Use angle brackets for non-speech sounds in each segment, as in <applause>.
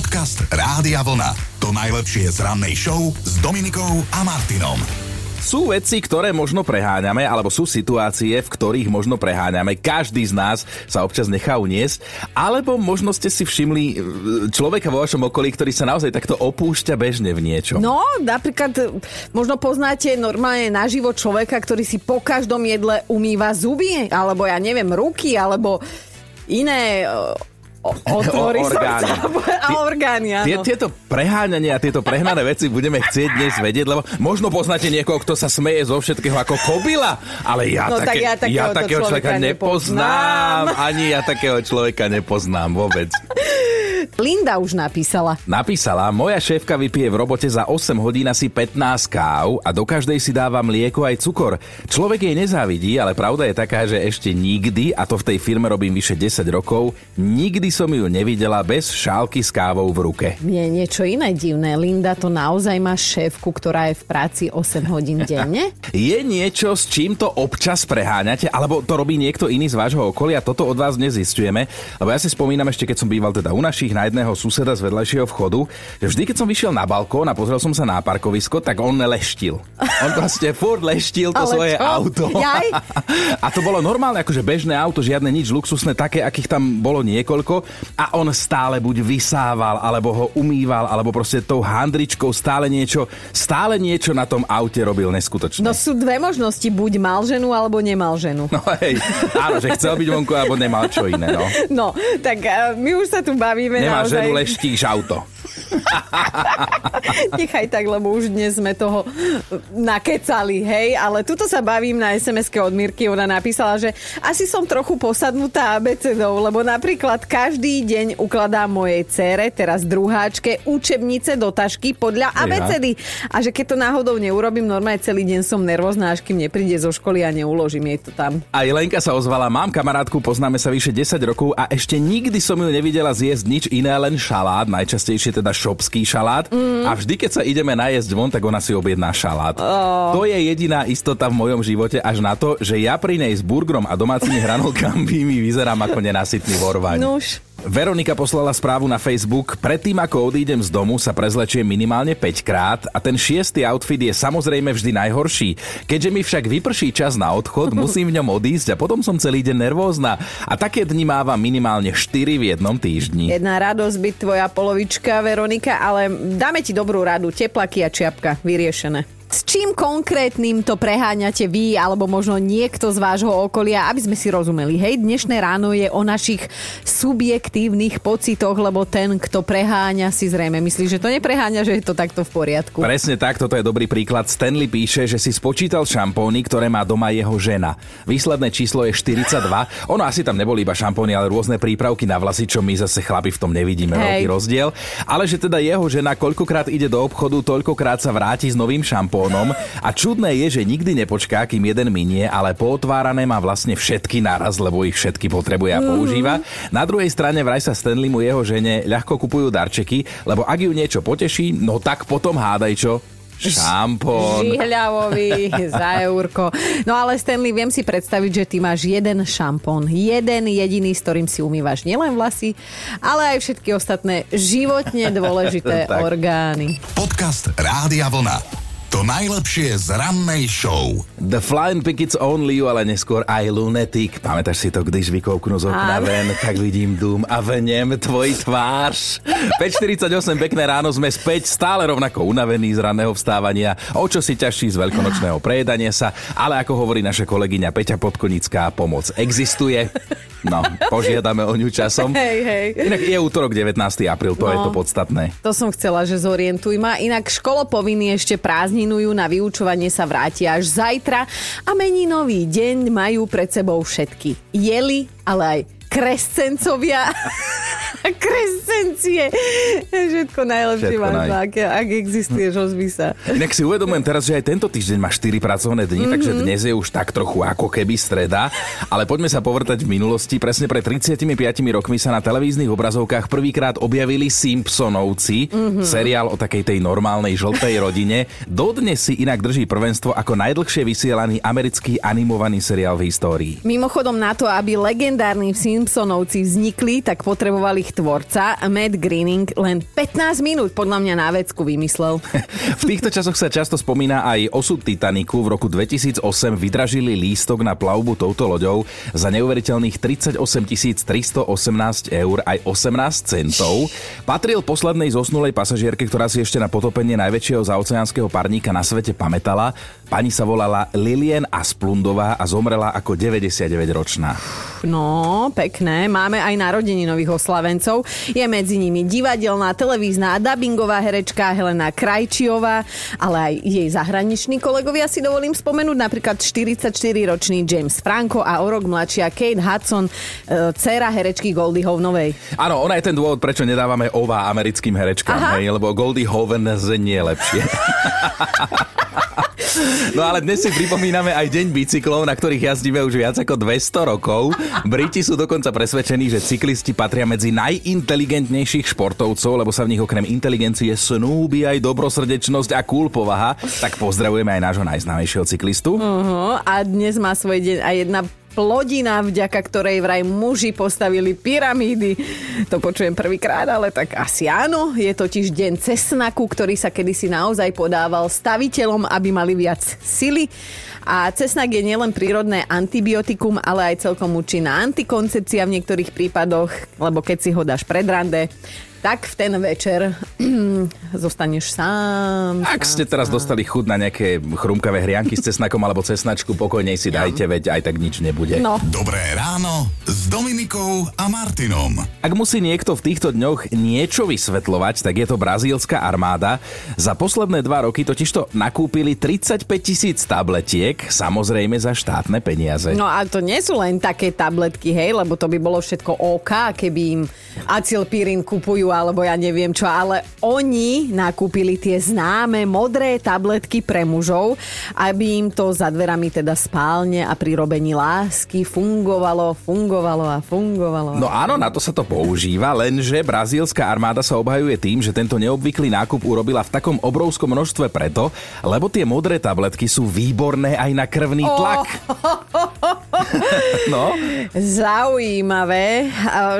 Podcast Rádia Vlna. To najlepšie z rannej show s Dominikou a Martinom. Sú veci, ktoré možno preháňame, alebo sú situácie, v ktorých možno preháňame. Každý z nás sa občas nechá uniesť. Alebo možno ste si všimli e, človeka vo vašom okolí, ktorý sa naozaj takto opúšťa bežne v niečom. No, napríklad e, možno poznáte normálne naživo človeka, ktorý si po každom jedle umýva zuby, alebo ja neviem, ruky, alebo iné o, otvorí orgány. <laughs> a orgány, áno. Tie, tieto preháňania tieto prehnané veci budeme chcieť dnes vedieť, lebo možno poznáte niekoho, kto sa smeje zo všetkého ako kobila, ale ja, No, tak také, ja takého ja takého človeka, človeka nepoznám. nepoznám. Ani ja takého človeka nepoznám vôbec. <laughs> Linda už napísala. Napísala, moja šéfka vypije v robote za 8 hodín asi 15 káv a do každej si dáva mlieko aj cukor. Človek jej nezávidí, ale pravda je taká, že ešte nikdy, a to v tej firme robím vyše 10 rokov, nikdy som ju nevidela bez šálky s kávou v ruke. Je niečo iné divné. Linda to naozaj má šéfku, ktorá je v práci 8 hodín <laughs> denne? Je niečo, s čím to občas preháňate, alebo to robí niekto iný z vášho okolia? Toto od vás nezistujeme, lebo ja si spomínam ešte, keď som býval teda u našich na jedného suseda z vedľajšieho vchodu, že vždy, keď som vyšiel na balkón a pozrel som sa na parkovisko, tak on leštil. On proste <laughs> furt leštil to Ale svoje čo? auto. Jaj? <laughs> A to bolo normálne, akože bežné auto, žiadne nič luxusné, také, akých tam bolo niekoľko. A on stále buď vysával, alebo ho umýval, alebo proste tou handričkou stále niečo, stále niečo na tom aute robil neskutočné. No sú dve možnosti, buď mal ženu, alebo nemal ženu. No hej, áno, že chcel byť vonku, alebo nemal čo iné, no. <laughs> No, tak eh, my už sa tu bavíme Nemá ženu, leštíš auto. <laughs> Nechaj tak, lebo už dnes sme toho nakecali, hej, ale tuto sa bavím na sms od Mirky, ona napísala, že asi som trochu posadnutá abecedou, lebo napríklad každý deň ukladám mojej cére, teraz druháčke, učebnice do tašky podľa abecedy. A že keď to náhodou neurobím, normálne celý deň som nervózna, až kým nepríde zo školy a neuložím jej to tam. A Jelenka sa ozvala, mám kamarátku, poznáme sa vyše 10 rokov a ešte nikdy som ju nevidela zjesť nič iné, len šalát, najčastejšie teda šopský šalát. Mm. A vždy, keď sa ideme najesť von, tak ona si objedná šalát. Oh. To je jediná istota v mojom živote, až na to, že ja pri nej s burgerom a domácimi hranolkami mi vyzerám ako nenasytný vorvaň. Nuž. Veronika poslala správu na Facebook. Predtým, ako odídem z domu, sa prezlečiem minimálne 5 krát a ten šiestý outfit je samozrejme vždy najhorší. Keďže mi však vyprší čas na odchod, musím v ňom odísť a potom som celý deň nervózna. A také dni mávam minimálne 4 v jednom týždni. Jedna radosť byť tvoja polovička, Veronika, ale dáme ti dobrú radu. Teplaky a čiapka, vyriešené. S čím konkrétnym to preháňate vy, alebo možno niekto z vášho okolia, aby sme si rozumeli. Hej, dnešné ráno je o našich subjektívnych pocitoch, lebo ten, kto preháňa, si zrejme myslí, že to nepreháňa, že je to takto v poriadku. Presne tak, toto je dobrý príklad. Stanley píše, že si spočítal šampóny, ktoré má doma jeho žena. Výsledné číslo je 42. Ono asi tam neboli iba šampóny, ale rôzne prípravky na vlasy, čo my zase chlapi v tom nevidíme Hej. veľký rozdiel. Ale že teda jeho žena koľkokrát ide do obchodu, toľkokrát sa vráti s novým šampónom. A čudné je, že nikdy nepočká, kým jeden minie, ale pootvárané má vlastne všetky naraz, lebo ich všetky potrebuje a používa. Na druhej strane vraj sa Stanleymu jeho žene ľahko kupujú darčeky, lebo ak ju niečo poteší, no tak potom hádaj čo. Šampón. Žihľavový <laughs> za eurko. No ale Stanley, viem si predstaviť, že ty máš jeden šampón. Jeden jediný, s ktorým si umývaš nielen vlasy, ale aj všetky ostatné životne dôležité <laughs> orgány. Podcast Rádia Vlna. To najlepšie z rannej show. The Flying Pickets Only You, ale neskôr aj Lunatic. Pamätáš si to, když vykouknu z okna Áno. ven, tak vidím dům a v něm tvoj tvář. 5.48, pekné ráno, sme späť, stále rovnako unavení z ranného vstávania, o čo si ťažší z veľkonočného prejedania sa, ale ako hovorí naša kolegyňa Peťa Podkonická, pomoc existuje. No, požiadame o ňu časom. Hej, hej. Inak je útorok 19. apríl, to No. je to podstatné. To som chcela, že zorientuj ma. Inak školopovinní ešte prázdninujú, na vyučovanie sa vrátia až zajtra a meninový deň majú pred sebou všetky. Jeli, ale aj krescencovia. <laughs> Krescencie. Všetko najlepšie Všetko máš, naj. ak, ak existuješ, ozví sa. Inak si uvedomujem teraz, že aj tento týždeň má 4 pracovné dni, mm-hmm. takže dnes je už tak trochu ako keby streda. Ale poďme sa povrtať v minulosti. Presne pred 35 rokmi sa na televíznych obrazovkách prvýkrát objavili Simpsonovci, mm-hmm. seriál o takej tej normálnej žltej rodine. Dodnes si inak drží prvenstvo ako najdlhšie vysielaný americký animovaný seriál v histórii. Mimochodom na to, aby legendárni Simpsonovci vznikli, tak potrebovali ich tvorca, Matt Greening, len 15 minút podľa mňa na vecku vymyslel. <laughs> V týchto časoch sa často spomína aj osud Titaniku. V roku 2008 vydražili lístok na plavbu touto loďou za neuveriteľných 38 318 eur aj 18 centov. Patril poslednej zosnulej pasažierke, ktorá si ešte na potopenie najväčšieho zaoceánskeho parníka na svete pamätala. Pani sa volala Lilien Asplundová a zomrela ako 99-ročná. No, pekné. Máme aj narodení nových oslavencov. Je medzi nimi divadelná, televízna a dubbingová herečka Helena Krajčiová, ale aj jej zahraniční kolegovia si dovolím spomenúť, napríklad 44-ročný James Franco a o rok mladšia Kate Hudson, e, dcéra herečky Goldie Hovnovej. Áno, ona je ten dôvod, prečo nedávame ova americkým herečkám, hej, lebo Goldie Hoven nie je lepšie. <laughs> No ale dnes si pripomíname aj deň bicyklov, na ktorých jazdíme už viac ako 200 rokov. Briti sú dokonca presvedčení, že cyklisti patria medzi najinteligentnejších športovcov, lebo sa v nich okrem inteligencie snúbi aj dobrosrdečnosť a cool povaha. Tak pozdravujeme aj nášho najznámejšieho cyklistu. Uh-huh. A dnes má svoj deň aj jedna plodina, vďaka ktorej vraj muži postavili pyramídy. To počujem prvýkrát, ale tak asi áno. Je totiž deň cesnaku, ktorý sa kedysi naozaj podával staviteľom, aby mali viac sily. A cesnak je nielen prírodné antibiotikum, ale aj celkom účinná antikoncepcia v niektorých prípadoch, lebo keď si ho dáš pred rande, tak v ten večer <clears throat> zostaneš sám. Ak ste teraz dostali chud na nejaké chrumkavé hrianky s cesnakom alebo cesnačku, pokojnej si dajte, veď aj tak nič nebude. No. Dobré ráno s Dominikou a Martinom. Ak musí niekto v týchto dňoch niečo vysvetľovať, tak je to brazílska armáda. Za posledné dva roky totižto nakúpili 35 tisíc tabletiek, samozrejme za štátne peniaze. No a to nie sú len také tabletky, hej, lebo to by bolo všetko OK, keby im acilpírin kupujú alebo ja neviem čo, ale oni nakúpili tie známe modré tabletky pre mužov, aby im to za dverami teda spálne a pri robení lásky fungovalo, fungovalo a fungovalo. No áno, na to sa to používa, lenže brazílska armáda sa obhajuje tým, že tento neobvyklý nákup urobila v takom obrovskom množstve preto, lebo tie modré tabletky sú výborné aj na krvný tlak. Oh. <laughs> no. Zaujímavé,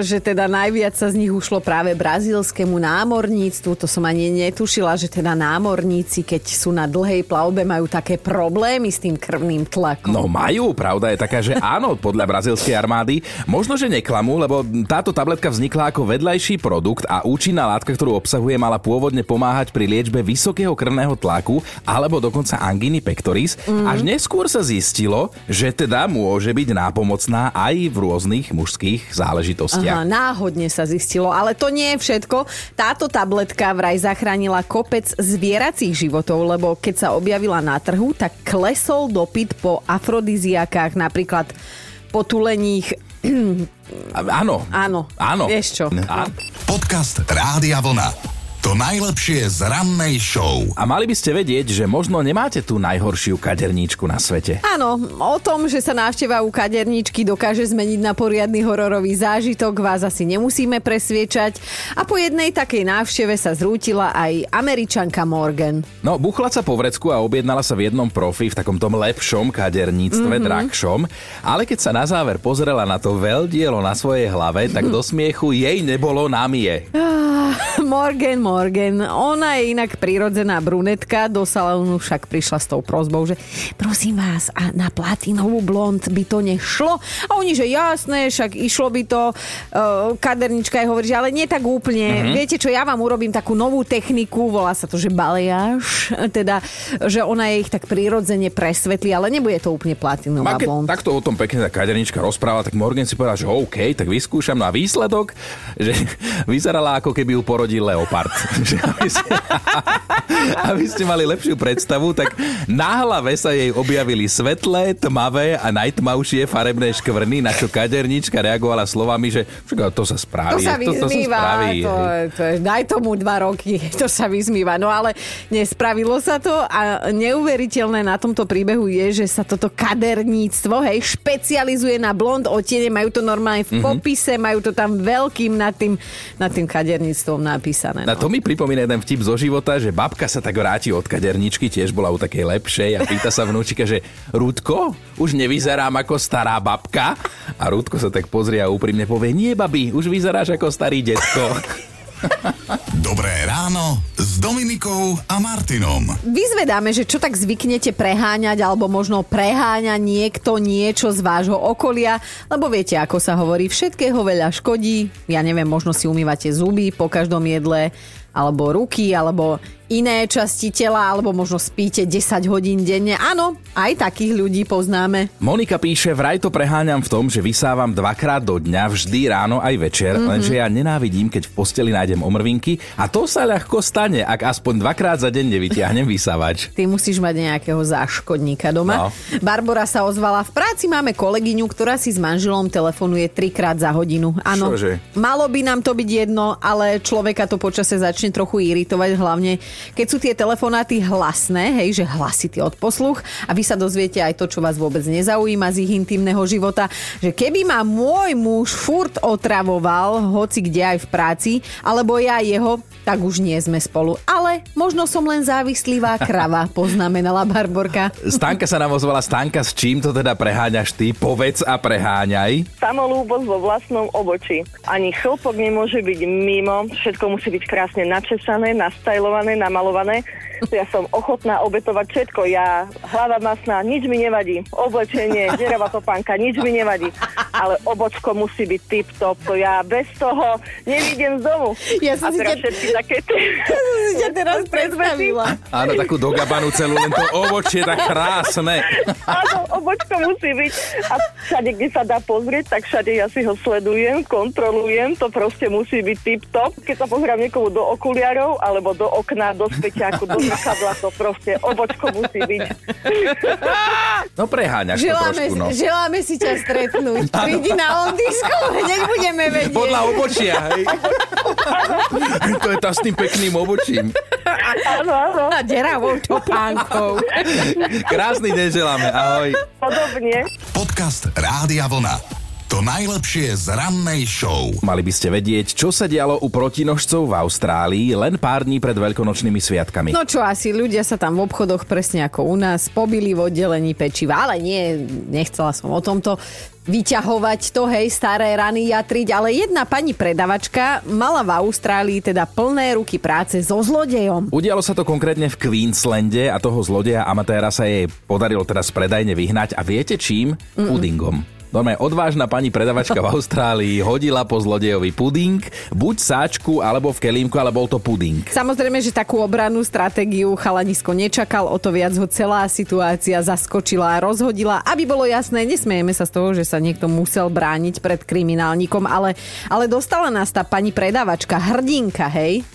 že teda najviac sa z nich ušlo práve brazílskému námorníctvu. To som ani netušila, že teda námorníci, keď sú na dlhej plavbe, majú také problémy s tým krvným tlakom. No majú, pravda je taká, že áno, podľa brazílskej armády. Možno, že neklamú, lebo táto tabletka vznikla ako vedľajší produkt a účinná látka, ktorú obsahuje, mala pôvodne pomáhať pri liečbe vysokého krvného tlaku alebo dokonca anginy pectoris. Mm. Až neskôr sa zistilo, že teda môže byť nápomocná aj v rôznych mužských záležitostiach. Aha, náhodne sa zistilo, ale to nie je všetko. Táto tabletka vraj zachránila kopec zvieracích životov, lebo keď sa objavila na trhu, tak klesol dopyt po afrodiziakách, napríklad potuleních Áno. Áno. Áno. Vieš čo? Á- Podcast Rádia Vlna. To najlepšie z rannej show. A mali by ste vedieť, že možno nemáte tú najhoršiu kaderníčku na svete. Áno, o tom, že sa návšteva u kaderníčky dokáže zmeniť na poriadny hororový zážitok, vás asi nemusíme presviečať. A po jednej takej návšteve sa zrútila aj američanka Morgan. No, buchla sa po vrecku a objednala sa v jednom profi, v takom tom lepšom kaderníctve, mm-hmm. drahšom. Ale keď sa na záver pozrela na to veľdielo na svojej hlave, tak do smiechu jej nebolo námie. Morgan, Morgan. Ona je inak prirodzená brunetka, do salónu však prišla s tou prozbou, že prosím vás, a na platinovú blond by to nešlo? A oni, že jasné, však išlo by to. Uh, kadernička je hovorí, že ale nie tak úplne. Mm-hmm. Viete čo, ja vám urobím takú novú techniku, volá sa to, že baleáž, teda, že ona je ich tak prirodzene presvetlí, ale nebude to úplne platinová keď blond. takto o tom pekne tá kadernička rozpráva, tak Morgan si povedal, že OK, tak vyskúšam. No a výsledok, že <laughs> vyzerala ako keby ju porodil leopard. Že aby, ste, <laughs> aby ste mali lepšiu predstavu, tak na hlave sa jej objavili svetlé, tmavé a najtmavšie farebné škvrny, na čo kadernička reagovala slovami, že to sa spraví. To sa to, to sa vyzmýva, spraví. to, to, je- daj tomu dva roky, <laughs> to sa vyzmýva. No ale nespravilo sa to a neuveriteľné na tomto príbehu je, že sa toto kaderníctvo, hej, špecializuje na blond odtiene, majú to normálne Mhm. v popise, majú to tam veľkým nad tým, nad tým kaderníctvom napísané. Na No. To mi pripomína jeden vtip zo života, že babka sa tak vráti od kaderničky, tiež bola u takej lepšej a pýta sa vnúčika, že Rúdko, už nevyzerám ako stará babka? A Rúdko sa tak pozrie a úprimne povie, nie babi, už vyzeráš ako starý detko. Dobré ráno s Dominikou a Martinom. Vyzvedáme, že čo tak zvyknete preháňať, alebo možno preháňa niekto niečo z vášho okolia, lebo viete, ako sa hovorí, všetkého veľa škodí. Ja neviem, možno si umývate zuby po každom jedle, alebo ruky, alebo iné časti tela, alebo možno spíte 10 hodín denne. Áno, aj takých ľudí poznáme. Monika píše, vraj to preháňam v tom, že vysávam dvakrát do dňa, vždy ráno aj večer, mm-hmm. lenže ja nenávidím, keď v posteli nájdem omrvinky a to sa ľahko stane, ak aspoň dvakrát za deň nevytiahnem vysávač. Ty musíš mať nejakého záškodníka doma. No. Barbara sa ozvala, v práci máme kolegyňu, ktorá si s manželom telefonuje trikrát za hodinu. Áno, malo by nám to byť jedno, ale človeka to počase začne trochu iritovať, hlavne keď sú tie telefonáty hlasné, hej, že hlasitý odposluch a vy sa dozviete aj to, čo vás vôbec nezaujíma z ich intimného života, že keby ma môj muž furt otravoval, hoci kde aj v práci, alebo ja jeho, tak už nie sme spolu. Ale možno som len závislivá krava, <laughs> poznamenala Barborka. Stanka sa nám ozvala. Stanka, s čím to teda preháňaš ty? Povedz a preháňaj. Samolúbosť vo vlastnom obočí. Ani chlpok nemôže byť mimo, všetko musí byť krásne načesané, nastajlované, namalované. <laughs> Ja som ochotná obetovať všetko. Ja hlava masná, nič mi nevadí. Oblečenie, <laughs> deravá topánka, nič mi nevadí. Ale obočko musí byť tip-top. To ja bez toho nevidím z domu. Ja som a teraz te... všetky také... <laughs> Ja som si ťa teraz predstavila. Áno, takú dogabanú celú, len to ovočie tak krásne. Áno, obočko musí byť. A všade, kde sa dá pozrieť, tak všade ja si ho sledujem, kontrolujem. To proste musí byť tip-top. Keď sa pozrám niekomu do okuliarov, alebo do okna, do späťáku, do zrkadla, to proste obočko musí byť. <laughs> No preháňaš želáme, to trošku, no. Želáme si ťa stretnúť. Prídi na ondisku, hneď budeme vedieť. Podľa obočia, hej. to je tá s tým pekným obočím. Áno, áno. A deravou topánkou. Krásny deň želáme, ahoj. Podobne. Podcast Rádia Vlna. To najlepšie z rannej show. Mali by ste vedieť, čo sa dialo u protinožcov v Austrálii len pár dní pred veľkonočnými sviatkami. No čo asi, ľudia sa tam v obchodoch presne ako u nás pobili v oddelení pečiva, ale nie, nechcela som o tomto vyťahovať to, hej, staré rany jatriť, ale jedna pani predavačka mala v Austrálii teda plné ruky práce so zlodejom. Udialo sa to konkrétne v Queenslande a toho zlodeja amatéra sa jej podarilo teda z predajne vyhnať a viete čím? Mm-mm. Pudingom. Normálne odvážna pani predavačka v <laughs> Austrálii hodila po zlodejovi puding, buď sáčku, alebo v kelímku, ale bol to puding. Samozrejme, že takú obrannú stratégiu chalanisko nečakal, o to viac ho celá situácia zaskočila a rozhodila. Aby bolo jasné, nesmejeme sa z toho, že sa niekto musel brániť pred kriminálnikom, ale, ale dostala nás tá pani predavačka, hrdinka, hej?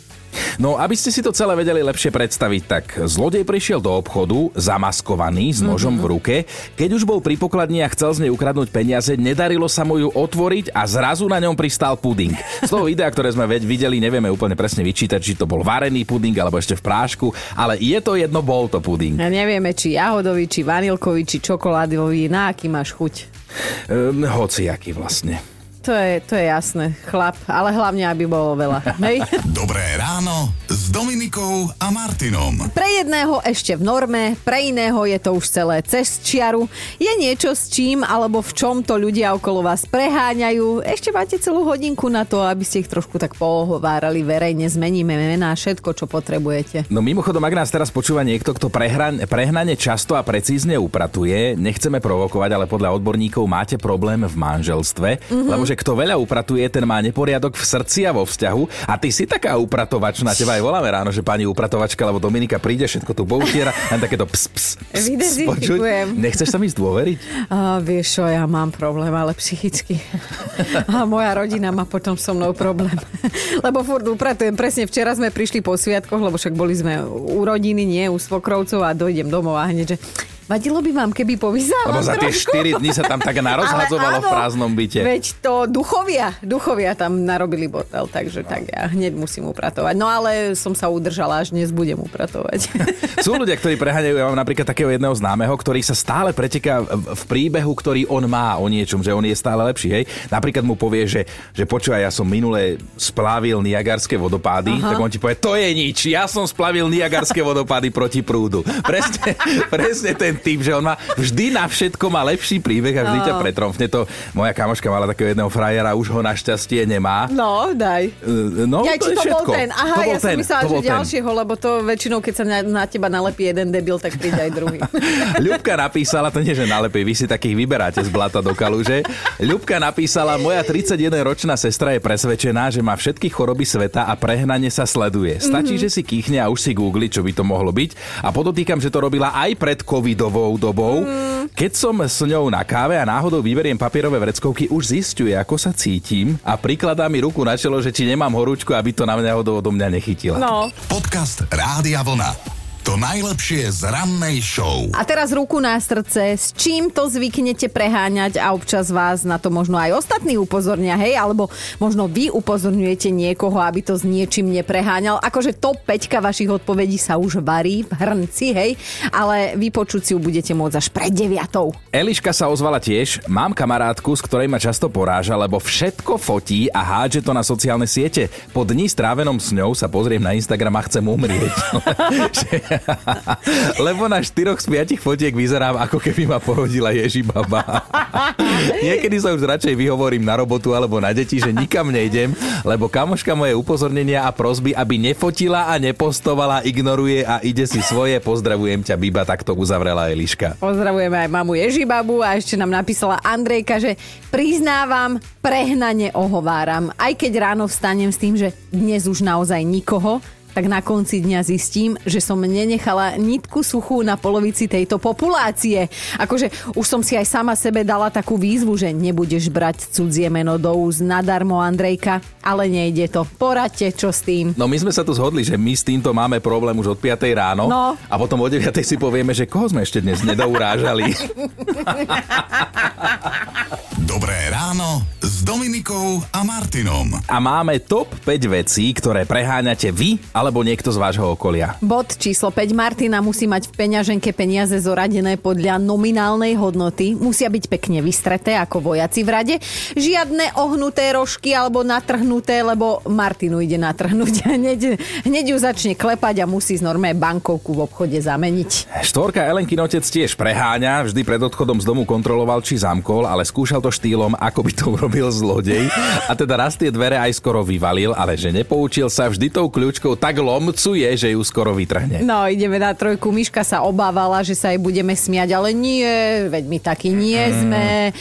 No, aby ste si to celé vedeli lepšie predstaviť, tak zlodej prišiel do obchodu, zamaskovaný, s nožom mm-hmm. v ruke. Keď už bol pri pokladni a chcel z nej ukradnúť peniaze, nedarilo sa mu ju otvoriť a zrazu na ňom pristal puding. Z toho videa, ktoré sme videli, nevieme úplne presne vyčítať, či to bol varený puding alebo ešte v prášku, ale je to jedno, bol to puding. A nevieme, či jahodový, či vanilkový, či čokoládový, na aký máš chuť. Ehm, hociaký vlastne. To je, to je jasné, chlap, ale hlavne, aby bolo veľa. Hej? <laughs> Dobré ráno s Dominikou a Martinom. Pre jedného ešte v norme, pre iného je to už celé cez čiaru. Je niečo s čím alebo v čom to ľudia okolo vás preháňajú. Ešte máte celú hodinku na to, aby ste ich trošku tak pohovárali verejne. Zmeníme mená, všetko, čo potrebujete. No mimochodom, ak nás teraz počúva niekto, kto prehran, prehnane často a precízne upratuje, nechceme provokovať, ale podľa odborníkov máte problém v manželstve, mm-hmm. lebo že kto veľa upratuje, ten má neporiadok v srdci a vo vzťahu. A ty si taká upratovačná, teba aj voláme ráno, že pani upratovačka, lebo Dominika príde, všetko tu poutiera, len takéto ps, ps, ps, ps počuť. Nechceš sa mi zdôveriť? A, vieš čo, ja mám problém, ale psychicky. <laughs> A moja rodina má potom so mnou problém. <laughs> lebo furt upratujem. Presne včera sme prišli po sviatkoch, lebo však boli sme u rodiny, nie u svokrovcov a dojdem domov a hneď, že Vadilo by vám, keby povyzala Lebo za tie trošku? 4 dní sa tam tak <laughs> narozhadzovalo Ale v áno, prázdnom byte. Veď to duchovia, duchovia tam narobili bordel, takže tak ja hneď musím upratovať. No ale som sa udržala, až dnes budem upratovať. <laughs> Sú ľudia, ktorí preháňajú, ja mám napríklad takého jedného známeho, ktorý sa stále preteká v v príbehu, ktorý on má o niečom, že on je stále lepší, hej. Napríklad mu povie, že, že počúvaj, ja som minule splávil Niagarské vodopády, Aha. tak on ti povie, to je nič, ja som splavil Niagarské <laughs> vodopády proti prúdu. Presne, presne ten typ, že on má vždy na všetko má lepší príbeh a vždy ťa pretromfne to. Moja kamoška mala takého jedného frajera, už ho našťastie nemá. No, daj. E, No, ja, to či to všetko. bol ten. Aha, to bol ja som ten, myslela, to že ten. ďalšieho, lebo to väčšinou, keď sa na, na teba nalepí jeden debil, tak príde aj druhý. <laughs> Ľubka napísala, to nie že nalepí, vy si takých vyberáte z blata do kaluže. Ľubka napísala, moja 31-ročná sestra je presvedčená, že má všetky choroby sveta a prehnane sa sleduje. Stačí, mm-hmm. že si kýchne a už si googli, čo by to mohlo byť. A podotýkam, že to robila aj pred covidovou dobou. Mm. Keď som s ňou na káve a náhodou vyberiem papierové vreckovky, už zistuje, ako sa cítim a prikladá mi ruku na čelo, že či nemám horúčku, aby to na mňa odo mňa nechytila. No. Podcast Rádia Vlna. To najlepšie z rannej show. A teraz ruku na srdce, s čím to zvyknete preháňať a občas vás na to možno aj ostatní upozornia, hej, alebo možno vy upozorňujete niekoho, aby to s niečím nepreháňal. Akože top 5 vašich odpovedí sa už varí v hrnci, hej, ale vypočuť si ju budete môcť až pred deviatou. Eliška sa ozvala tiež. Mám kamarátku, s ktorej ma často poráža, lebo všetko fotí a hádže to na sociálne siete. Po dni strávenom s ňou sa pozriem na Instagram a chcem umrieť. <laughs> <laughs> lebo na štyroch z piatich fotiek vyzerám, ako keby ma porodila Ježibaba. <laughs> Niekedy sa už radšej vyhovorím na robotu alebo na deti, že nikam nejdem, lebo kamoška moje upozornenia a prosby, aby nefotila a nepostovala, ignoruje a ide si svoje. Pozdravujem ťa, Biba, takto uzavrela Eliška. Pozdravujeme aj mamu Ježibabu a ešte nám napísala Andrejka, že priznávam, prehnane ohováram. Aj keď ráno vstanem s tým, že dnes už naozaj nikoho, tak na konci dňa zistím, že som nenechala nitku suchú na polovici tejto populácie. Akože už som si aj sama sebe dala takú výzvu, že nebudeš brať cudzie meno do úst nadarmo, Andrejka, ale nejde to. Poradte, čo s tým. No my sme sa tu zhodli, že my s týmto máme problém už od 5 ráno No. a potom o 9 si povieme, že koho sme ešte dnes nedourážali. <laughs> <laughs> Dobré ráno Dominikou a Martinom. A máme top 5 vecí, ktoré preháňate vy alebo niekto z vášho okolia. Bod číslo 5. Martina musí mať v peňaženke peniaze zoradené podľa nominálnej hodnoty. Musia byť pekne vystreté ako vojaci v rade. Žiadne ohnuté rožky alebo natrhnuté, lebo Martinu ide natrhnúť. <laughs> Hneď, hneď ju začne klepať a musí z normé bankovku v obchode zameniť. Štvorka Elenkin otec tiež preháňa, vždy pred odchodom z domu kontroloval, či zamkol, ale skúšal to štýlom, ako by to urobil zlodej. A teda raz tie dvere aj skoro vyvalil, ale že nepoučil sa, vždy tou kľúčkou tak lomcuje, že ju skoro vytrhne. No, ideme na trojku. Miška sa obávala, že sa jej budeme smiať, ale nie, veď my takí nie sme.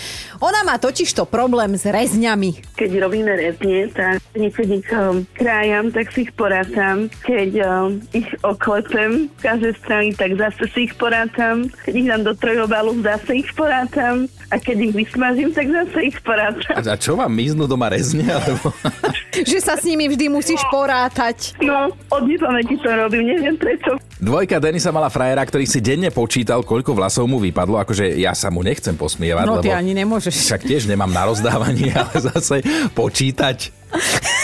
Ona má totižto problém s rezňami. Keď robíme rezne, tak niekedy ich um, krájam, tak si ich porátam. Keď um, ich oklepem z každej strany, tak zase si ich porátam. Keď ich dám do trojobalu, zase ich porátam. A keď ich vysmažím, tak zase ich porátam. A čo vám miznú doma rezne? Alebo... <laughs> Že sa s nimi vždy musíš porátať. No, od nepamäti to robím, neviem prečo. Dvojka Denisa mala frajera, ktorý si denne počítal, koľko vlasov mu vypadlo. Akože ja sa mu nechcem posmievať, No, lebo ty ani nemôžeš. však tiež nemám na rozdávanie, <laughs> ale zase počítať. <laughs>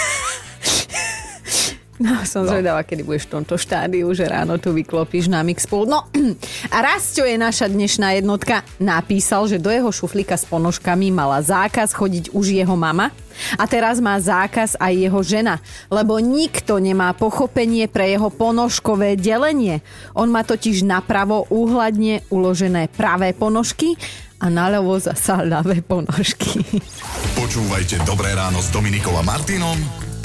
No, som no. zvedavá, kedy budeš v tomto štádiu, že ráno tu vyklopíš na Mixpool. No, <clears throat> a Rastio je naša dnešná jednotka. Napísal, že do jeho šuflíka s ponožkami mala zákaz chodiť už jeho mama. A teraz má zákaz aj jeho žena, lebo nikto nemá pochopenie pre jeho ponožkové delenie. On má totiž napravo úhladne uložené pravé ponožky a naľavo zasa ľavé ponožky. <laughs> Počúvajte Dobré ráno s Dominikou a Martinom